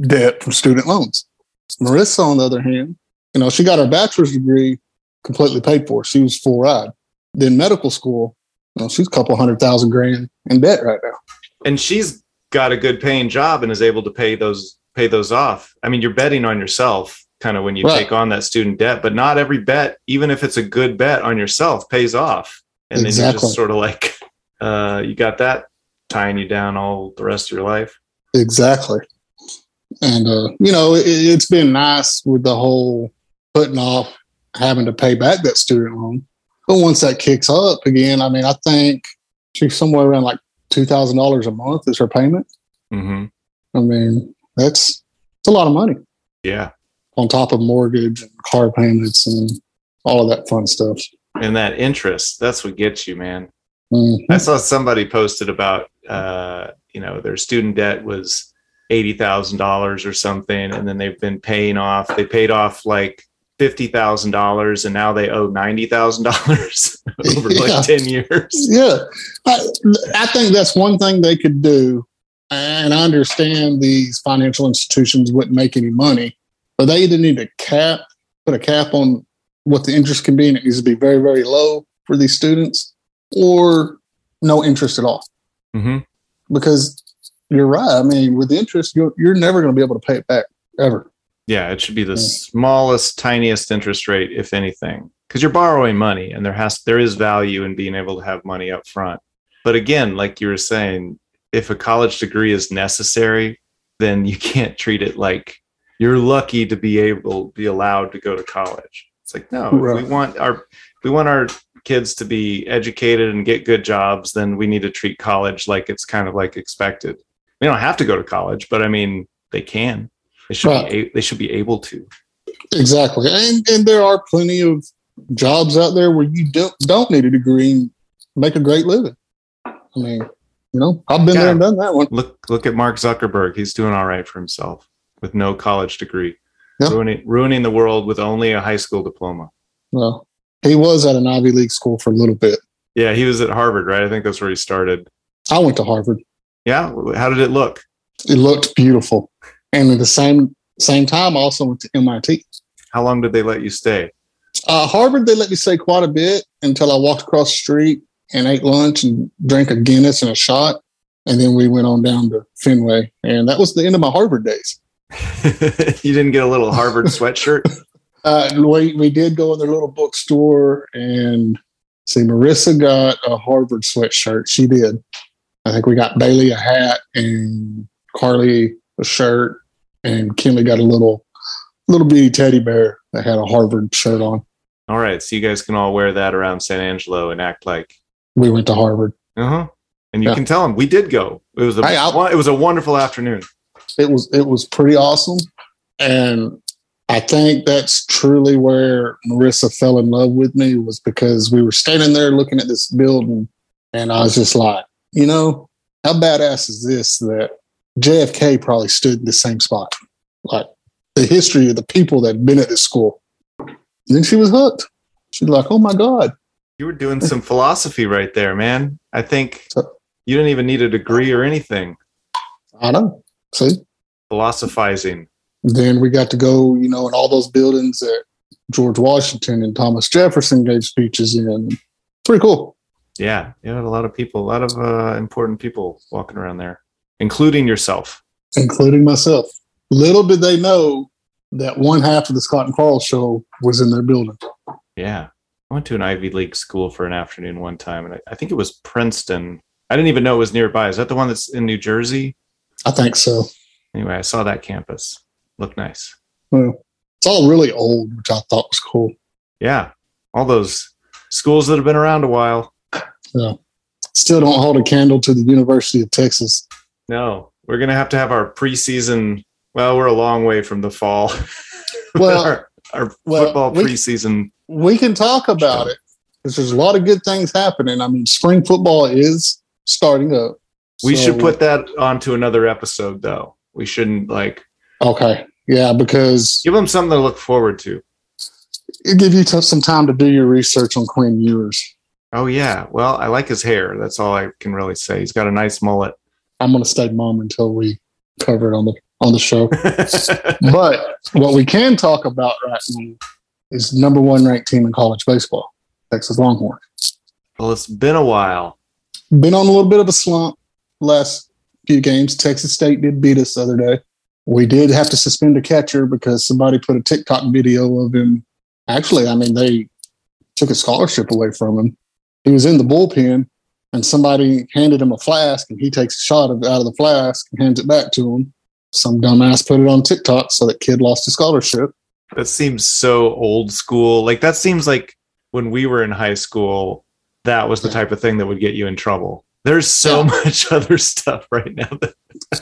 debt from student loans. Marissa, on the other hand, you know, she got her bachelor's degree completely paid for. She was full ride. Then medical school, you know, she's a couple hundred thousand grand in debt right now. And she's got a good paying job and is able to pay those pay those off. I mean, you're betting on yourself kind of when you right. take on that student debt, but not every bet, even if it's a good bet on yourself, pays off. And exactly. then you just sort of like uh, you got that tying you down all the rest of your life. Exactly. And uh, you know, it, it's been nice with the whole putting off having to pay back that student loan. But once that kicks up again, I mean, I think she's somewhere around like two thousand dollars a month is her payment. Mm-hmm. I mean, that's it's a lot of money. Yeah. On top of mortgage and car payments and all of that fun stuff. And that interest, that's what gets you, man. Mm-hmm. I saw somebody posted about uh, you know, their student debt was eighty thousand dollars or something, and then they've been paying off. They paid off like fifty thousand dollars, and now they owe ninety thousand dollars over yeah. like ten years. Yeah, I, I think that's one thing they could do. And I understand these financial institutions wouldn't make any money, but they either need to cap, put a cap on what the interest can be, and it needs to be very, very low for these students, or no interest at all. Mm-hmm. Because you're right. I mean, with interest, you're, you're never going to be able to pay it back ever. Yeah, it should be the yeah. smallest, tiniest interest rate, if anything, because you're borrowing money, and there has there is value in being able to have money up front. But again, like you were saying, if a college degree is necessary, then you can't treat it like you're lucky to be able be allowed to go to college. It's like no, right. we want our we want our kids to be educated and get good jobs, then we need to treat college like it's kind of like expected. They don't have to go to college, but I mean they can. They should right. be. A- they should be able to. Exactly, and and there are plenty of jobs out there where you don't don't need a degree and make a great living. I mean, you know, I've been yeah. there and done that one. Look look at Mark Zuckerberg. He's doing all right for himself with no college degree, yep. ruining ruining the world with only a high school diploma. Well, he was at an Ivy League school for a little bit. Yeah, he was at Harvard, right? I think that's where he started. I went to Harvard. Yeah, how did it look? It looked beautiful, and at the same same time, I also went to MIT. How long did they let you stay? Uh, Harvard, they let me stay quite a bit until I walked across the street and ate lunch and drank a Guinness and a shot, and then we went on down to Fenway, and that was the end of my Harvard days. you didn't get a little Harvard sweatshirt? Uh, we we did go in their little bookstore and see. Marissa got a Harvard sweatshirt. She did. I think we got Bailey a hat and Carly a shirt, and Kinley got a little little bitty teddy bear that had a Harvard shirt on. All right, so you guys can all wear that around San Angelo and act like We went to Harvard. uh huh. And you Yeah. can tell them we did go. It was a Hey, it was a wonderful afternoon. It was it was pretty awesome, and I think that's truly where Marissa fell in love with me was because we were standing there looking at this building, and I was just like, you know, how badass is this that JFK probably stood in the same spot, like the history of the people that had been at this school. And then she was hooked. She's like, oh my god, You were doing some philosophy right there, man. I think So- you didn't even need a degree or anything. I know. See, Philosophizing. then we got to go, you know, in all those buildings that George Washington and Thomas Jefferson gave speeches in. Pretty cool. Yeah, you had a lot of people, a lot of uh, important people walking around there, including yourself. including myself. Little did they know that one half of the Scott and Karl show was in their building. Yeah. I went to an Ivy League school for an afternoon one time, and I, I think it was Princeton. I didn't even know it was nearby. Is that the one that's in New Jersey? I think so. Anyway, I saw that campus. Looked nice. Well, it's all really old, which I thought was cool. Yeah. All those schools that have been around a while. Still don't hold a candle to the University of Texas. No, we're going to have to have our preseason. Well, we're a long way from the fall. Well, our, our well, football we- preseason. We can talk about it because there's a lot of good things happening. I mean, spring football is starting up. We So- should put that onto another episode, though. We shouldn't like Okay. Yeah, because give them something to look forward to. it give you t- some time to do your research on Quinn Ewers. Oh yeah. Well, I like his hair. That's all I can really say. He's got a nice mullet. I'm going to stay mum until we cover it on the on the show. but what we can talk about right now is number one ranked team in college baseball, Texas Longhorn. well, it's been a while. Been on a little bit of a slump last few games. Texas State did beat us the other day. We did have to suspend a catcher because somebody put a TikTok video of him. Actually, I mean, they took a scholarship away from him. He was in the bullpen and somebody handed him a flask and he takes a shot of, out of the flask and hands it back to him. Some dumbass put it on TikTok so that kid lost his scholarship. That seems so old school. Like that seems like when we were in high school, that was the Yeah. type of thing that would get you in trouble. There's so Yeah. much other stuff right now. That,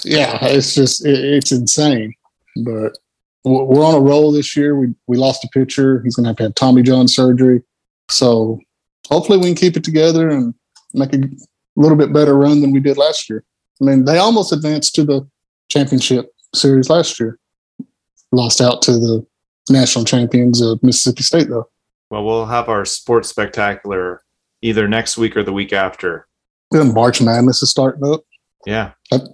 yeah, it's just it, it's insane. But we're on a roll this year. We we lost a pitcher. He's gonna have to have Tommy John surgery. So hopefully we can keep it together and make a little bit better run than we did last year. I mean, they almost advanced to the championship series last year. Lost out to the national champions of Mississippi State, though. well, we'll have our sports spectacular either next week or the week after. Then March Madness is starting up. Yeah.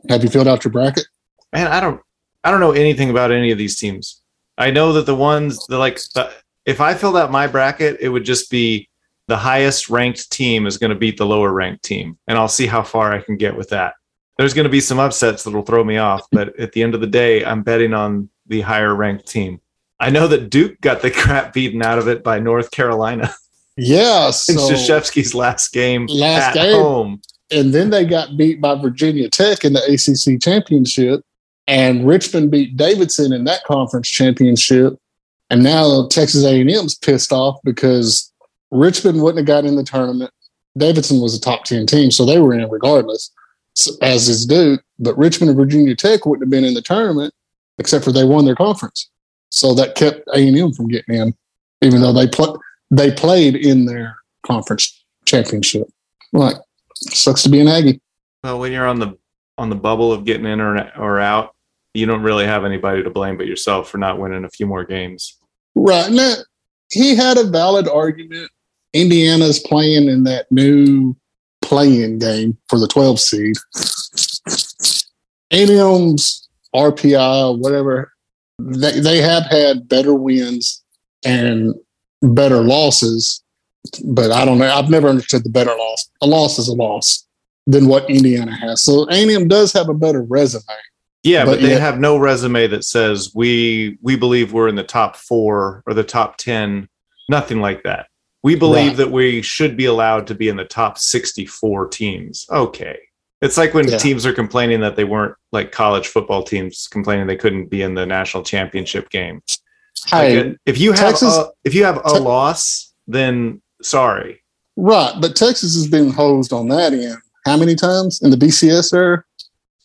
Have, you filled out your bracket? man i don't i don't know anything about any of these teams i know that the ones that like the, if i filled out my bracket it would just be the highest ranked team is going to beat the lower ranked team and i'll see how far i can get with that there's going to be some upsets that'll throw me off but at the end of the day i'm betting on the higher ranked team i know that duke got the crap beaten out of it by north carolina Yeah. in So, Krzyzewski's last game Last at game. home and then they got beat by Virginia Tech in the ACC championship, and Richmond beat Davidson in that conference championship. And now Texas A&M's pissed off because Richmond wouldn't have got in the tournament. Davidson was a top ten team, so they were in regardless, as is Duke. But Richmond and Virginia Tech wouldn't have been in the tournament except for they won their conference, so that kept A&M from getting in, even though they pl- they played in their conference championship. Like sucks to be an Aggie. well when you're on the on the bubble of getting in or, or out you don't really have anybody to blame but yourself for not winning a few more games Right. Now, he had a valid argument Indiana's playing in that new playing game for the 12 seed. A&M's RPI, whatever, they, they have had better wins and better losses, but I don't know. I've never understood the better loss. A loss is a loss than what Indiana has. So A&M does have a better resume. Yeah, but, But they yet- have no resume that says we we believe we're in the top four or the top ten. Nothing like that. We believe Right. that we should be allowed to be in the top sixty-four teams. Okay, it's like when Yeah. teams are complaining that they weren't like college football teams complaining they couldn't be in the national championship game. Like, Hey, uh, if you have Texas- a, if you have a Te- loss, then sorry. right, but Texas has been hosed on that end. How many times in the BCS era?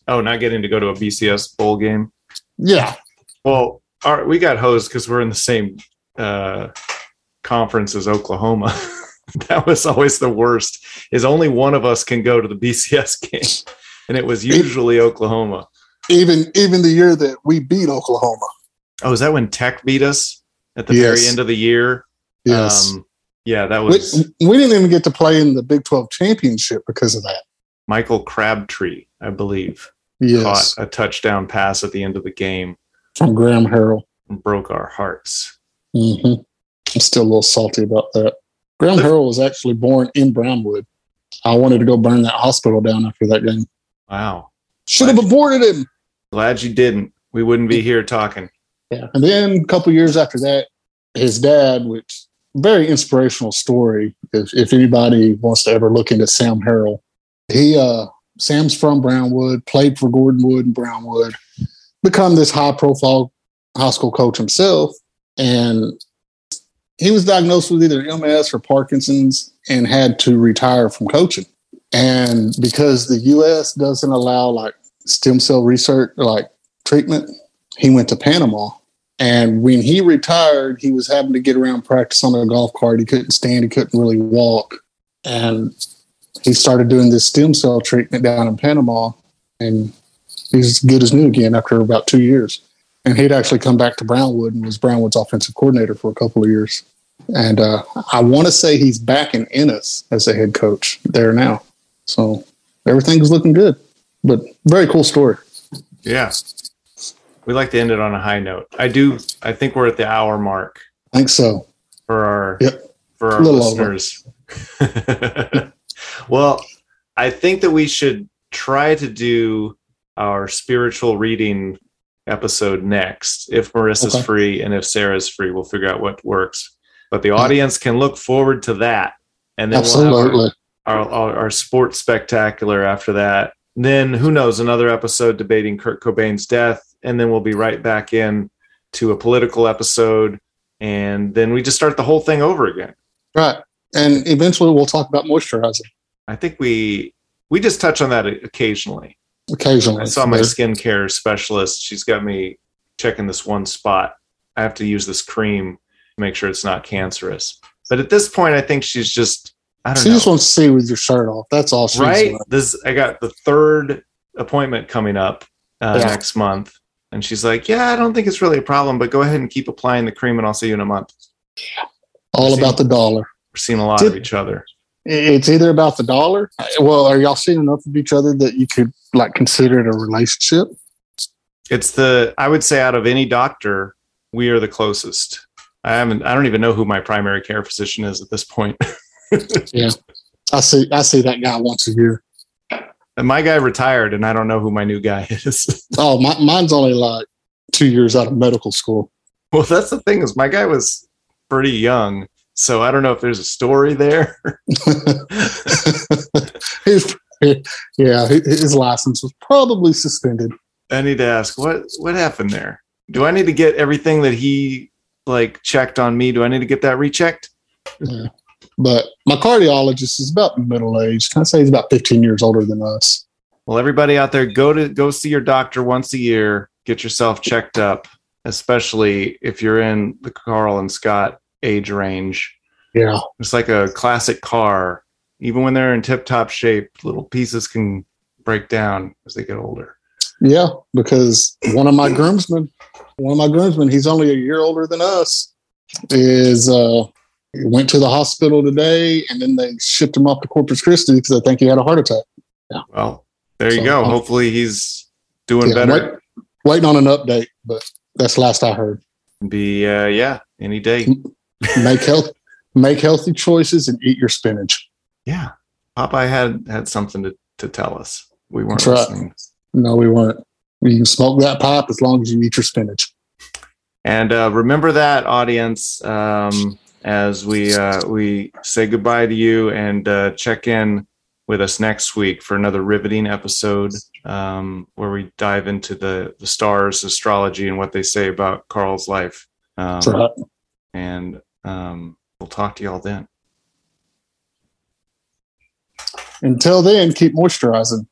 Oh, not getting to go to a BCS bowl game. Yeah, Well, our, we got hosed because we're in the same uh, conference is Oklahoma. that was always the worst. Is only one of us can go to the BCS game, and it was usually Oklahoma. even even the year that we beat Oklahoma. Oh, is that when Tech beat us at the Yes. very end of the year? Yes, Um, yeah, that was we didn't even get to play in the Big Twelve championship because of that. Michael Crabtree, I believe, Yes, caught a touchdown pass at the end of the game from Graham Harrell. and broke our hearts. hmm I'm still a little salty about that. Graham Harrell was actually born in Brownwood. I wanted to go burn that hospital down after that game. Wow. Should have aborted him. Glad you didn't. We wouldn't be here talking. Yeah. And then a couple years after that, his dad, which very inspirational story. If, if anybody wants to ever look into Sam Harrell, he uh Sam's from Brownwood, played for Gordon Wood and Brownwood, become this high profile high school coach himself, and he was diagnosed with either MS or Parkinson's and had to retire from coaching. And because the US doesn't allow like stem cell research like treatment, he went to Panama. And when he retired, he was having to get around practice on a golf cart. He couldn't stand, he couldn't really walk. And he started doing this stem cell treatment down in Panama. And he's good as new again after about two years. And he'd actually come back to Brownwood and was Brownwood's offensive coordinator for a couple of years. And uh, I want to say he's back in Ennis as a head coach there now. So everything's looking good. But very cool story. Yeah. We like to end it on a high note. I do. I think we're at the hour mark I think so. for our Yep. for our A little over. listeners. well, I think that we should try to do our spiritual reading episode next. If Marissa's Okay. free and if Sarah's free, we'll figure out what works. But the audience can look forward to that, and then we'll have our- Absolutely. our, our, sports spectacular after that. Then who knows, another episode debating Kurt Cobain's death. And then we'll be right back in to a political episode. And then we just start the whole thing over again. Right. And eventually we'll talk about moisturizing I think we we just touch on that occasionally. Occasionally. I saw my skincare specialist. She's got me checking this one spot. I have to use this cream to make sure it's not cancerous. But at this point, I think she's just I don't know. She know. just wants to see with your shirt off. That's all she's right this i got the third appointment coming up uh, Yeah. next month and she's like yeah i don't think it's really a problem but go ahead and keep applying the cream and i'll see you in a month All about the dollar. we're seeing a lot Did- of each other It's either about the dollar. Well, are y'all seeing enough of each other that you could like consider it a relationship? it's the i would say out of any doctor we are the closest i haven't i don't even know who my primary care physician is at this point yeah, I see. I see that guy once a year. and my guy retired and i don't know who my new guy is Oh, my, mine's only like two years out of medical school. well that's the thing is my guy was pretty young so i don't know if there's a story there His- yeah, his license was probably suspended. I need to ask what what happened there. Do I need to get everything that he like checked on me? Do I need to get that rechecked? But my cardiologist is about middle age. Can I say he's about 15 years older than us? Well, everybody out there, go to go see your doctor once a year. Get yourself checked up, especially if you're in the Karl and Scott age range. Yeah. It's like a classic car. Even when they're in tip-top shape, little pieces can break down as they get older. Yeah, because one of my groomsmen, one of my groomsmen, he's only a year older than us, is uh went to the hospital today, and then they shipped him off to Corpus Christi because I think he had a heart attack. Well, there you So, go. um, Hopefully he's doing Yeah, better. wait- waiting on an update, but that's last I heard. Be uh, yeah, any day. Make health, make healthy choices, and eat your spinach. Yeah, Popeye had had something to, to tell us. We weren't right. listening. No, we weren't. You can smoke that pipe as long as you eat your spinach. And uh, remember that, audience, um, as we uh, we say goodbye to you and uh, check in with us next week for another riveting episode um, where we dive into the the stars, astrology, and what they say about Karl's life. Um, That's right. And um, we'll talk to y'all then. Until then, keep moisturizing.